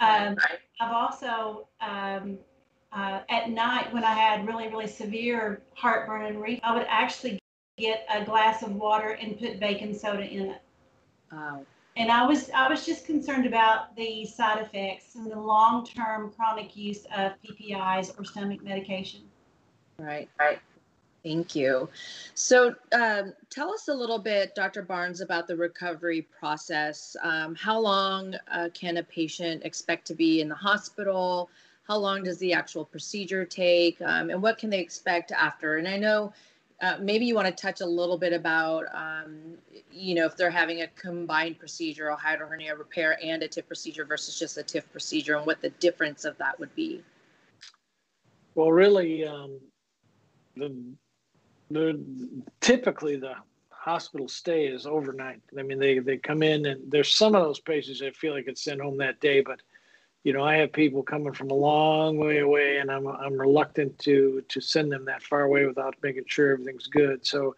Um, I've also um, uh, at night when I had really really severe heartburn and reef, I would actually get a glass of water and put baking soda in it. Wow and I was I was just concerned about the side effects and the long-term chronic use of PPIs or stomach medication. Right, right. Thank you. So, um, tell us a little bit, Dr. Barnes, about the recovery process. Um, how long uh, can a patient expect to be in the hospital? How long does the actual procedure take? Um, and what can they expect after? And I know uh, maybe you want to touch a little bit about, um, you know, if they're having a combined procedure, a hiatal hernia repair and a TIF procedure versus just a TIF procedure, and what the difference of that would be. Well, really, um, the the typically the hospital stay is overnight. I mean, they they come in and there's some of those patients that feel like it's sent home that day, but you know, I have people coming from a long way away, and I'm I'm reluctant to to send them that far away without making sure everything's good. So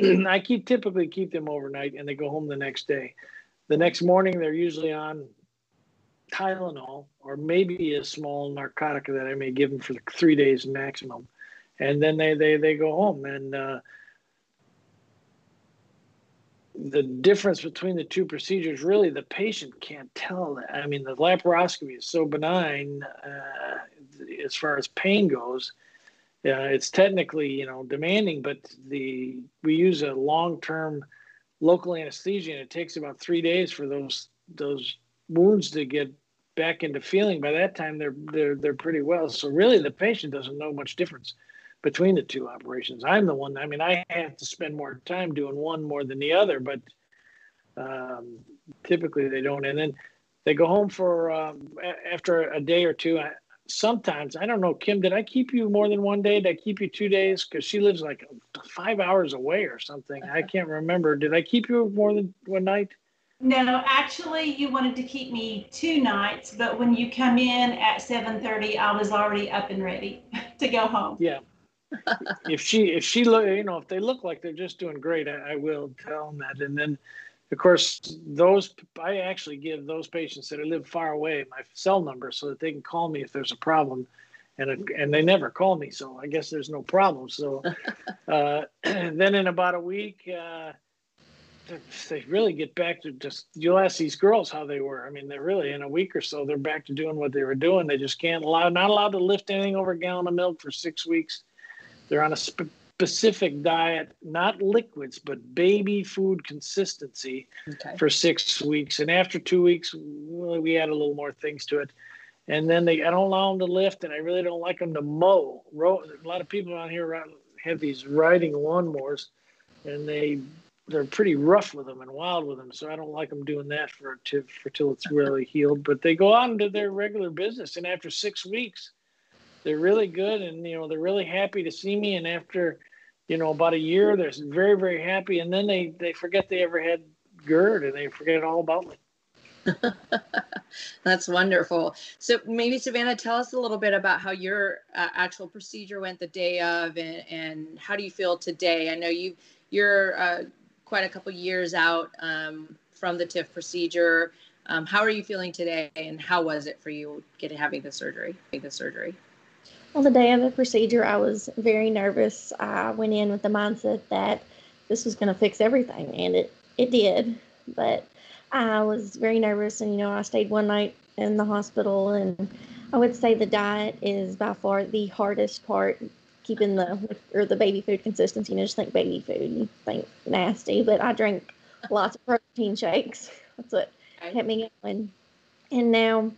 I keep typically keep them overnight, and they go home the next day. The next morning, they're usually on Tylenol or maybe a small narcotic that I may give them for three days maximum, and then they they they go home and. Uh, the difference between the two procedures really the patient can't tell i mean the laparoscopy is so benign uh, as far as pain goes uh, it's technically you know demanding but the we use a long-term local anesthesia and it takes about three days for those those wounds to get back into feeling. By that time they're they're they're pretty well. So really the patient doesn't know much difference between the two operations. I'm the one. I mean, I have to spend more time doing one more than the other, but um, typically they don't. And then they go home for um, after a day or two. I, sometimes I don't know, Kim. Did I keep you more than one day? Did I keep you two days? Because she lives like five hours away or something. I can't remember. Did I keep you more than one night? No, actually, you wanted to keep me two nights, but when you come in at 7:30, I was already up and ready to go home. Yeah, if she if she look you know if they look like they're just doing great I, I, will tell them that. And then of course those i actually give those patients that live far away my cell number so that they can call me if there's a problem. And and they never call me so i guess there's no problem. So uh, then in about a week uh, they really get back to just you'll ask these girls how they were. I mean they're really in a week or so they're back to doing what they were doing. They just can't allow not allowed to lift anything over a gallon of milk for six weeks they're on a sp- specific diet, not liquids, but baby food consistency okay. for six weeks. And after two weeks, we add a little more things to it. And then they, I don't allow them to lift, and I really don't like them to mow. A lot of people around here have these riding lawnmowers, and they they're pretty rough with them and wild with them. So I don't like them doing that for, for till it's really healed. But they go on to their regular business, and after six weeks, they're really good and you know they're really happy to see me and after you know about a year they're very very happy and then they they forget they ever had GERD and they forget all about me That's wonderful. So maybe Savannah, tell us a little bit about how your uh, actual procedure went the day of, and, and, how do you feel today? I know you you're uh, quite a couple years out um, from the TIF procedure. Um, how are you feeling today, and how was it for you getting having the surgery? The surgery. On the day of the procedure, I was very nervous. I went in with the mindset that this was going to fix everything, and it, it did. but I was very nervous, and you know, I stayed one night in the hospital, and I would say the diet is by far the hardest part. Keeping the or the baby food consistency, you know, just think baby food, you think nasty, but I drink lots of protein shakes. That's what kept me going. And now,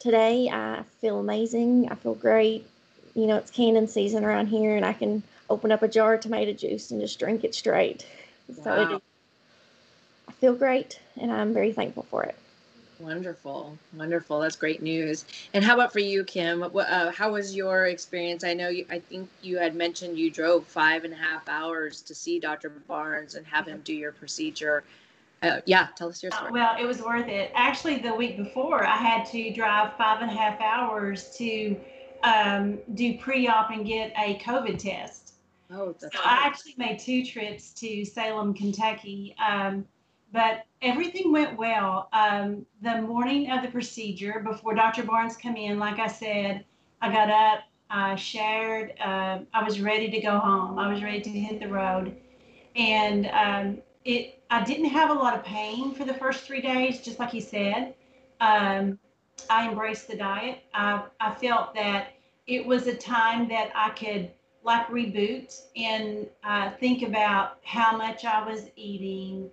today, I feel amazing. I feel great. You know, it's canning season around here, and I can open up a jar of tomato juice and just drink it straight. Wow. So it I feel great, and I'm very thankful for it. Wonderful, wonderful. That's great news. And how about for you, Kim? Uh, how was your experience? I know you. I think you had mentioned you drove five and a half hours to see Dr. Barnes and have him do your procedure. Uh, yeah, tell us your story. Well, it was worth it. Actually, the week before, I had to drive five and a half hours to um, do pre-op and get a COVID test. Oh, that's so I actually made two trips to Salem, Kentucky. Um, but everything went well. Um, the morning of the procedure, before Dr. Barnes come in, like I said, I got up, I showered, uh, I was ready to go home. I was ready to hit the road, and um, it. I didn't have a lot of pain for the first three days, just like he said. Um, I embraced the diet. I, I felt that it was a time that I could like reboot and uh, think about how much I was eating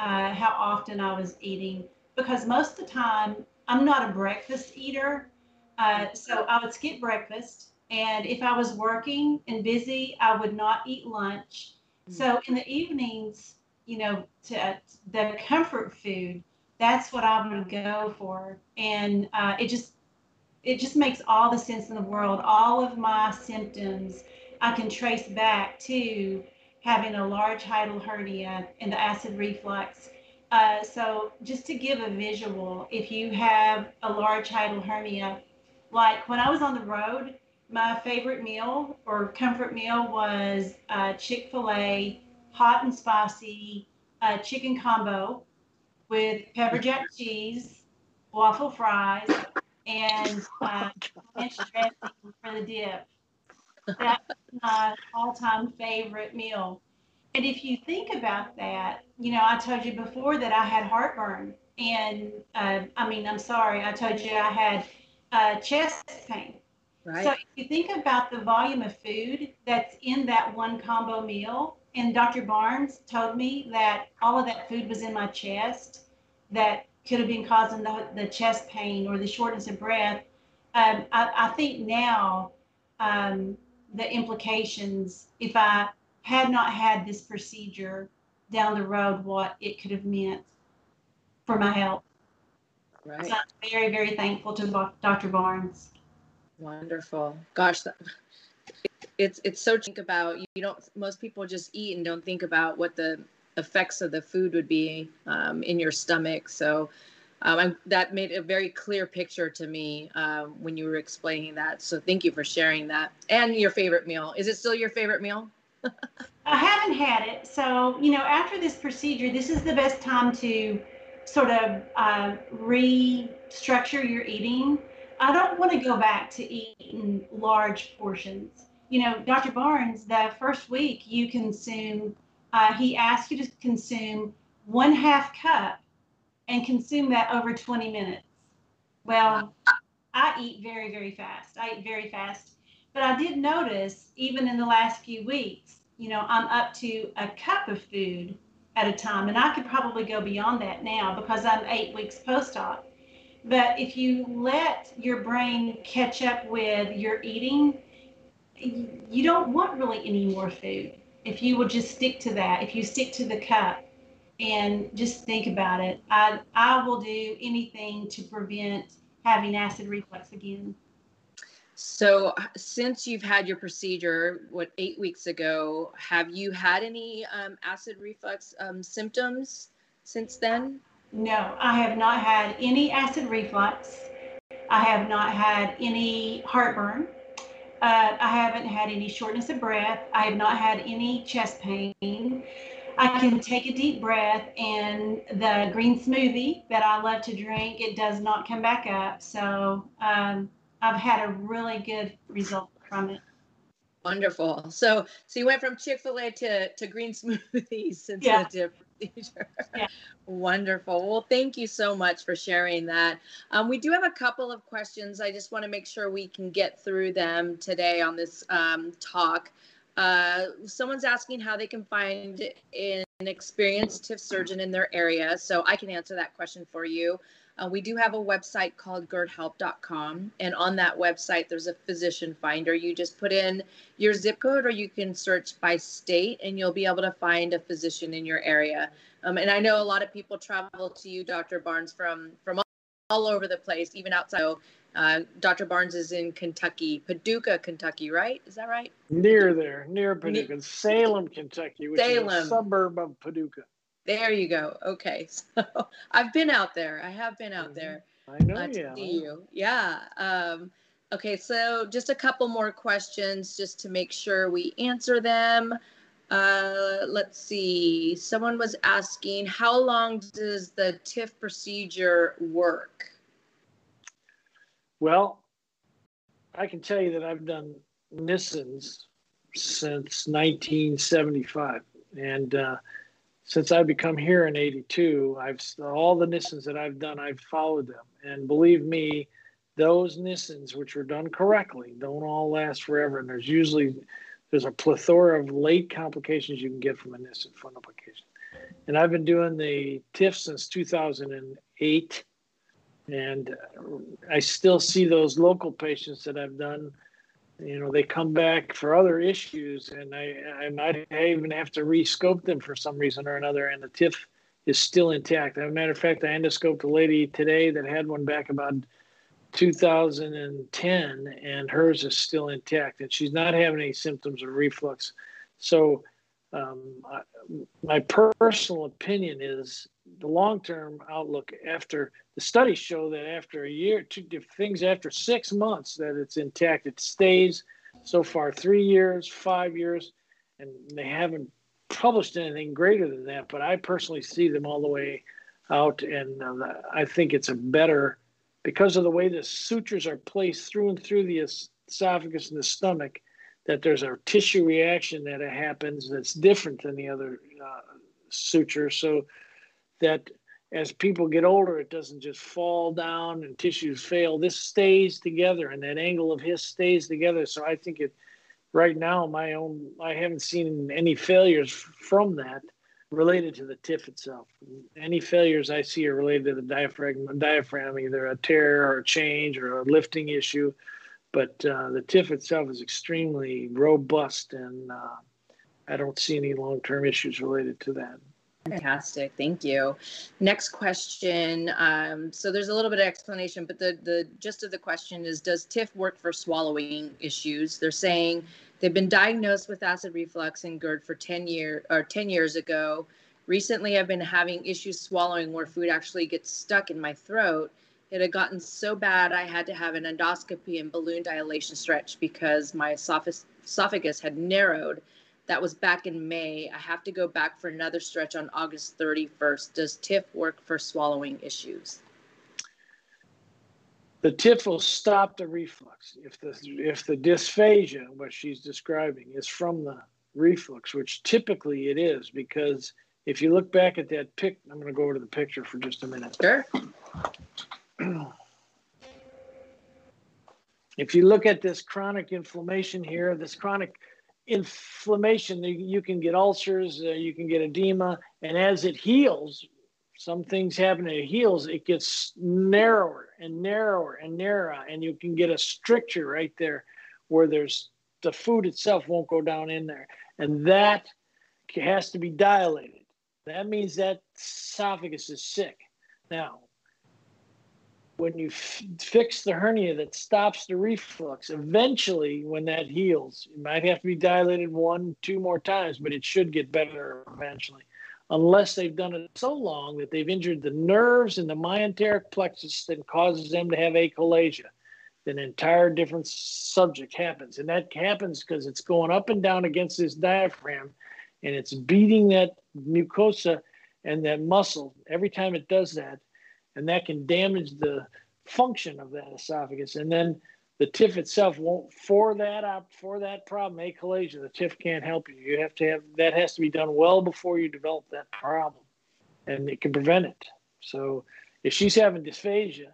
uh, how often I was eating because most of the time I'm not a breakfast eater. Uh, so I would skip breakfast. And if I was working and busy, I would not eat lunch. Mm. So in the evenings, you know, to uh, the comfort food, that's what I would go for. And uh, it just, it just makes all the sense in the world. All of my symptoms I can trace back to having a large hiatal hernia and the acid reflux. Uh, so just to give a visual, if you have a large hiatal hernia, like when I was on the road, my favorite meal or comfort meal was uh, Chick-fil-A hot and spicy uh, chicken combo with pepper jack cheese, waffle fries, and uh, dressing for the dip. That's my all-time favorite meal. And if you think about that, you know, I told you before that I had heartburn, and uh, I mean, I'm sorry, I told you I had uh, chest pain. Right. So if you think about the volume of food that's in that one combo meal, and Dr. Barnes told me that all of that food was in my chest that could have been causing the, the chest pain or the shortness of breath. Um, I, I, think now um, the implications if I had not had this procedure down the road, what it could have meant for my health. Right. So I'm very, very thankful to Dr. Barnes. Wonderful. Gosh, that, it's it's so think about you don't most people just eat and don't think about what the effects of the food would be um, in your stomach. So um, that made a very clear picture to me uh, when you were explaining that. So thank you for sharing that. And your favorite meal. Is it still your favorite meal? I haven't had it. So, you know, after this procedure, this is the best time to sort of uh, restructure your eating. I don't want to go back to eating large portions. You know, Dr. Barnes, the first week you consume, uh, he asked you to consume one half cup and consume that over 20 minutes. Well, I eat very, very fast. I eat very fast. But I did notice, even in the last few weeks, you know, I'm up to a cup of food at a time. And I could probably go beyond that now because I'm eight weeks post op. But if you let your brain catch up with your eating, you don't want really any more food. If you will just stick to that, if you stick to the cup, and just think about it. I, I will do anything to prevent having acid reflux again. So, since you've had your procedure, what, eight weeks ago, have you had any um, acid reflux um, symptoms since then? No, I have not had any acid reflux. I have not had any heartburn. Uh, I haven't had any shortness of breath. I have not had any chest pain. I can take a deep breath, and the green smoothie that I love to drink, it does not come back up. So um, I've had a really good result from it. Wonderful. So, so you went from Chick Fil A to to green smoothies since yeah. the procedure. Yeah. Wonderful. Well, thank you so much for sharing that. Um, we do have a couple of questions. I just want to make sure we can get through them today on this um, talk. Uh, someone's asking how they can find an experienced TIF surgeon in their area. So I can answer that question for you. Uh, we do have a website called gerdhelp.com. And on that website, there's a physician finder. You just put in your zip code or you can search by state and you'll be able to find a physician in your area. Um, and I know a lot of people travel to you, Dr. Barnes, from, from all, over the place, even outside. Uh, Dr. Barnes is in Kentucky, Paducah, Kentucky, right? Is that right? Near there, near Paducah, Salem, Kentucky, which Salem. is a suburb of Paducah. There you go. Okay, so I've been out there. I have been out mm-hmm. there. I know uh, to see you. Yeah. Um, okay, so just a couple more questions, just to make sure we answer them. Uh, let's see. Someone was asking, how long does the TIF procedure work? Well, I can tell you that I've done Nissens since 1975, and uh, since I've become here in 82, I've all the Nissens that I've done, I've followed them. And believe me, those Nissens, which were done correctly, don't all last forever. And there's usually there's a plethora of late complications you can get from a Nissen fundoplication. And I've been doing the TIF since 2008. And I still see those local patients that I've done you know they come back for other issues and i i might even have to rescope them for some reason or another and the TIF is still intact. As a matter of fact i endoscoped a lady today that had one back about 2010 and hers is still intact and she's not having any symptoms of reflux. So um, I, my personal opinion is the long-term outlook after the studies show that after a year, two things after six months that it's intact. It stays so far three years, five years, and they haven't published anything greater than that. But I personally see them all the way out, and uh, I think it's a better because of the way the sutures are placed through and through the esophagus and the stomach. That there's a tissue reaction that happens that's different than the other uh, sutures. So that as people get older, it doesn't just fall down and tissues fail. This stays together, and that angle of his stays together. So I think it. Right now, my own, I haven't seen any failures from that related to the TIF itself. Any failures I see are related to the diaphragm, diaphragm, either a tear or a change or a lifting issue. But uh, the TIF itself is extremely robust, and uh, I don't see any long-term issues related to that. Fantastic, thank you. Next question. Um, so there's a little bit of explanation, but the the gist of the question is: Does TIF work for swallowing issues? They're saying they've been diagnosed with acid reflux and GERD for 10 year or 10 years ago. Recently, I've been having issues swallowing where food actually gets stuck in my throat. It had gotten so bad I had to have an endoscopy and balloon dilation stretch because my esophagus had narrowed that was back in May. I have to go back for another stretch on August 31st. Does TIF work for swallowing issues? The TIF will stop the reflux. If the if the dysphagia, what she's describing, is from the reflux, which typically it is, because if you look back at that pic, I'm going to go over to the picture for just a minute. Sure. if you look at this chronic inflammation here, this chronic inflammation, you can get ulcers, uh, you can get edema, and as it heals, some things happen. It heals, it gets narrower and narrower and narrower, and you can get a stricture right there, where there's the food itself won't go down in there, and that has to be dilated. That means that esophagus is sick. Now, when you f- fix the hernia that stops the reflux, eventually, when that heals, it might have to be dilated one, two more times, but it should get better eventually. Unless they've done it so long that they've injured the nerves in the myenteric plexus that causes them to have achalasia. Then an entire different subject happens. And that happens because it's going up and down against this diaphragm and it's beating that mucosa and that muscle. Every time it does that, and that can damage the function of that esophagus. And then the TIF itself won't for that up for that problem, achalasia. The TIF can't help you. You have to have that has to be done well before you develop that problem. and it can prevent it. So if she's having dysphagia,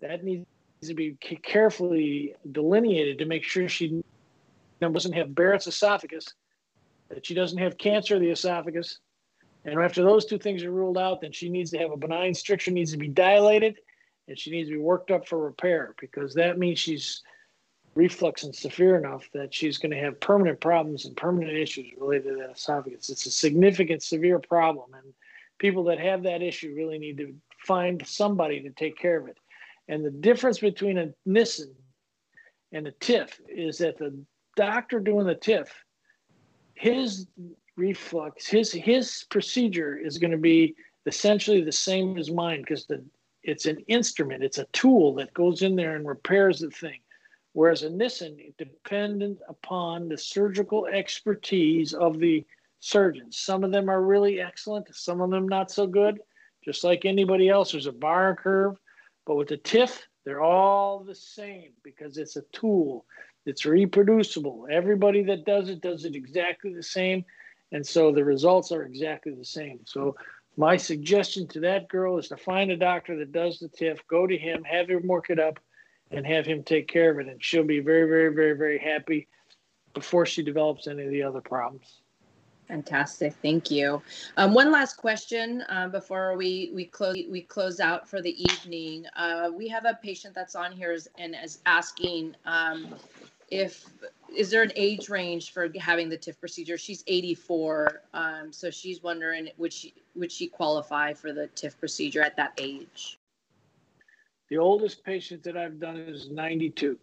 that needs to be carefully delineated to make sure she doesn't have Barrett's esophagus, that she doesn't have cancer of the esophagus. And after those two things are ruled out, then she needs to have a benign stricture, needs to be dilated, and she needs to be worked up for repair because that means she's reflux and severe enough that she's going to have permanent problems and permanent issues related to that esophagus. It's a significant, severe problem. And people that have that issue really need to find somebody to take care of it. And the difference between a Nissen and a TIF is that the doctor doing the TIF, his reflux, his his procedure is going to be essentially the same as mine because the it's an instrument, it's a tool that goes in there and repairs the thing. Whereas a Nissen, dependent upon the surgical expertise of the surgeons. Some of them are really excellent, some of them not so good. Just like anybody else, there's a bar curve. But with the TIF, they're all the same because it's a tool. It's reproducible. Everybody that does it does it exactly the same. And so the results are exactly the same. So my suggestion to that girl is to find a doctor that does the TIF, go to him, have him work it up, and have him take care of it. And she'll be very, very, very, very happy before she develops any of the other problems. Fantastic, thank you. Um, one last question uh, before we we close we close out for the evening. Uh, we have a patient that's on here and is asking um, if is there an age range for having the TIF procedure? She's 84, um, so she's wondering would she would she qualify for the TIF procedure at that age? The oldest patient that I've done is 92.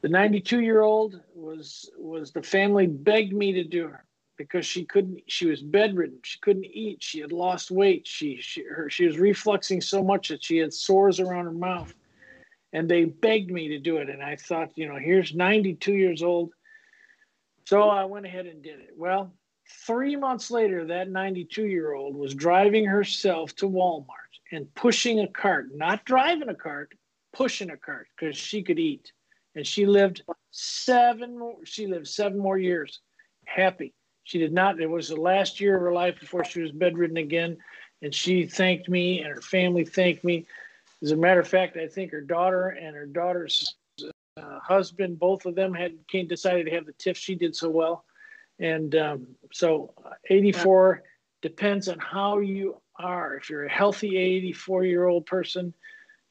The 92 year old was was the family begged me to do her because she couldn't she was bedridden she couldn't eat she had lost weight she she her, she was refluxing so much that she had sores around her mouth and they begged me to do it and i thought you know here's 92 years old so i went ahead and did it well three months later that 92 year old was driving herself to walmart and pushing a cart not driving a cart pushing a cart because she could eat and she lived seven more she lived seven more years happy she did not. It was the last year of her life before she was bedridden again. And she thanked me and her family thanked me. As a matter of fact, I think her daughter and her daughter's uh, husband, both of them had came decided to have the TIF. She did so well. And um, so 84 depends on how you are. If you're a healthy 84 year old person,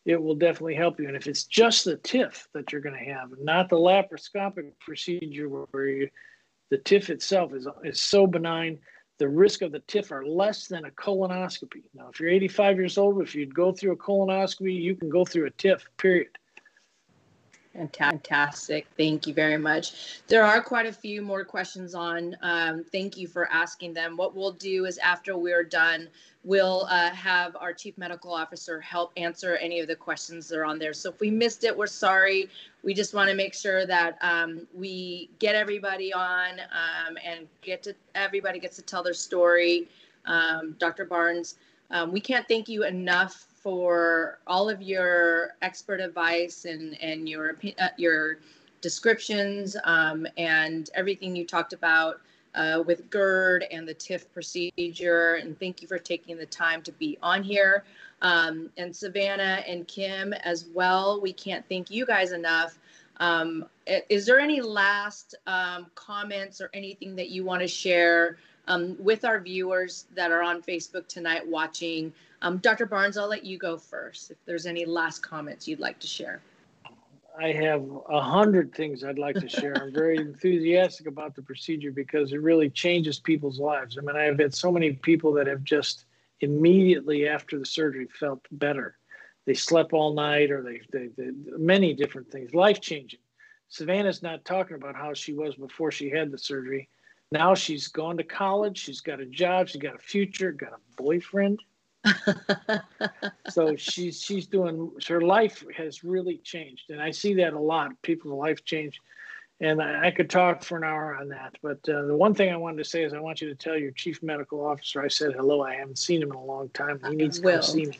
it will definitely help you. And if it's just the TIF that you're going to have, not the laparoscopic procedure where you the TIF itself is, is so benign. The risk of the TIF are less than a colonoscopy. Now, if you're 85 years old, if you'd go through a colonoscopy, you can go through a TIF, period. Fantastic. Thank you very much. There are quite a few more questions on. Um, thank you for asking them. What we'll do is after we're done, we'll uh, have our chief medical officer help answer any of the questions that are on there. So if we missed it, we're sorry. We just want to make sure that um, we get everybody on um, and get to everybody gets to tell their story. Um, Dr. Barnes, um, we can't thank you enough for all of your expert advice and and your uh, your descriptions um, and everything you talked about uh, with GERD and the TIF procedure. And thank you for taking the time to be on here. Um, and Savannah and Kim as well. We can't thank you guys enough. Um, is there any last um, comments or anything that you want to share um, with our viewers that are on Facebook tonight watching? Um, Dr. Barnes, I'll let you go first if there's any last comments you'd like to share. I have a hundred things I'd like to share. I'm very enthusiastic about the procedure because it really changes people's lives. I mean, I've had so many people that have just immediately after the surgery felt better. They slept all night, or they, they, they many different things, life changing. Savannah's not talking about how she was before she had the surgery. Now she's gone to college. She's got a job. She's got a future. Got a boyfriend so she's she's doing her life has really changed, and I see that a lot. People's life change, and I, I could talk for an hour on that. But uh, the one thing I wanted to say is I want you to tell your chief medical officer I said hello. I haven't seen him in a long time. He needs to come see me.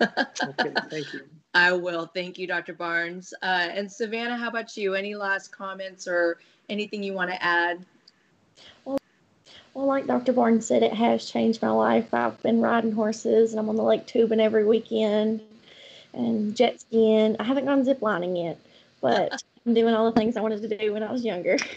okay, thank you. I will. Thank you, Dr. Barnes. Uh, and Savannah, how about you? Any last comments or anything you want to add? Well, Well, like Dr. Barnes said, it has changed my life. I've been riding horses and I'm on the lake tubing every weekend and jet skiing. I haven't gone ziplining yet, but I'm doing all the things I wanted to do when I was younger.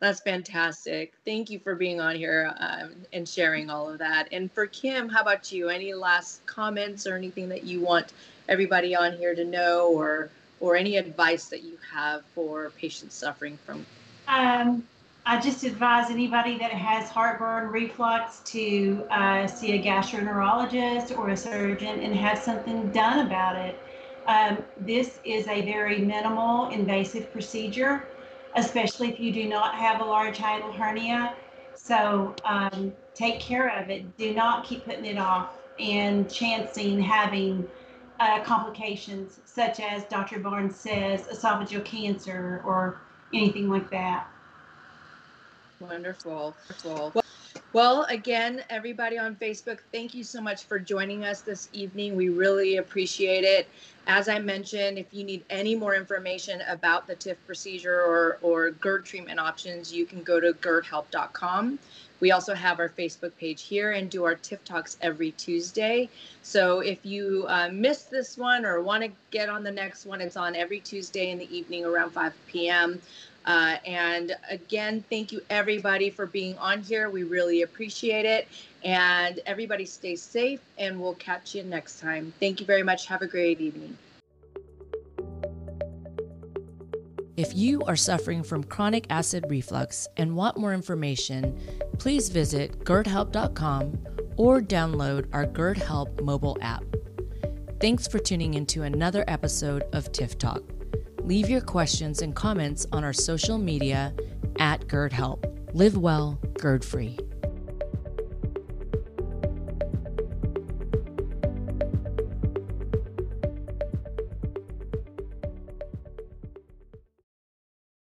That's fantastic. Thank you for being on here um, and sharing all of that. And for Kim, how about you? Any last comments or anything that you want everybody on here to know, or or any advice that you have for patients suffering from? Um, I just advise anybody that has heartburn reflux to uh, see a gastroenterologist or a surgeon and have something done about it. Um, this is a very minimal invasive procedure especially if you do not have a large hiatal hernia. So um, take care of it. Do not keep putting it off and chancing having uh, complications such as Dr. Barnes says, esophageal cancer or anything like that. Wonderful. Wonderful. Well, again, everybody on Facebook, thank you so much for joining us this evening. We really appreciate it. As I mentioned, if you need any more information about the TIF procedure or, or GERD treatment options, you can go to gerdhelp.com. We also have our Facebook page here and do our TIF talks every Tuesday. So if you uh, missed this one or want to get on the next one, it's on every Tuesday in the evening around 5 p.m. Uh, and again, thank you everybody for being on here. We really appreciate it. And everybody stay safe, and we'll catch you next time. Thank you very much. Have a great evening. If you are suffering from chronic acid reflux and want more information, please visit gerdhelp.com or download our GERD Help mobile app. Thanks for tuning into another episode of TIF Talk. Leave your questions and comments on our social media at GERD Help. Live well, GERD free.